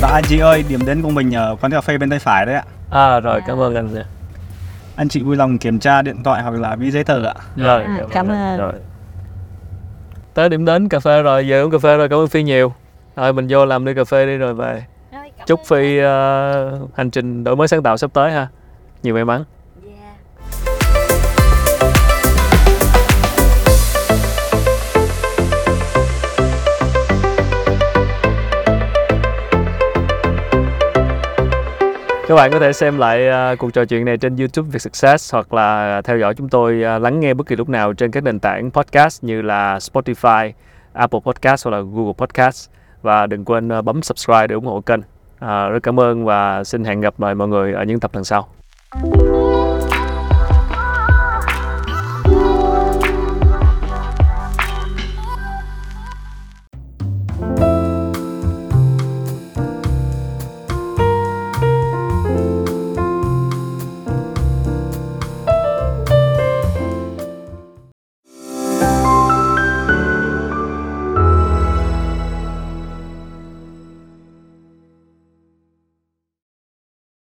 Và anh chị ơi, điểm đến của mình ở quán cà phê bên tay phải đấy ạ. À rồi, cảm ơn anh. Anh chị vui lòng kiểm tra điện thoại hoặc là ví giấy tờ ạ. Rồi, à, cảm ơn. Rồi. Tới điểm đến cà phê rồi, giờ uống cà phê rồi, cảm ơn Phi nhiều. Rồi mình vô làm ly cà phê đi rồi về. Chúc Phi uh, hành trình đổi mới sáng tạo sắp tới ha. Nhiều may mắn. Các bạn có thể xem lại uh, cuộc trò chuyện này trên YouTube Việt Success hoặc là theo dõi chúng tôi uh, lắng nghe bất kỳ lúc nào trên các nền tảng podcast như là Spotify, Apple Podcast hoặc là Google Podcast và đừng quên uh, bấm subscribe để ủng hộ kênh. Uh, rất cảm ơn và xin hẹn gặp lại mọi người ở những tập lần sau.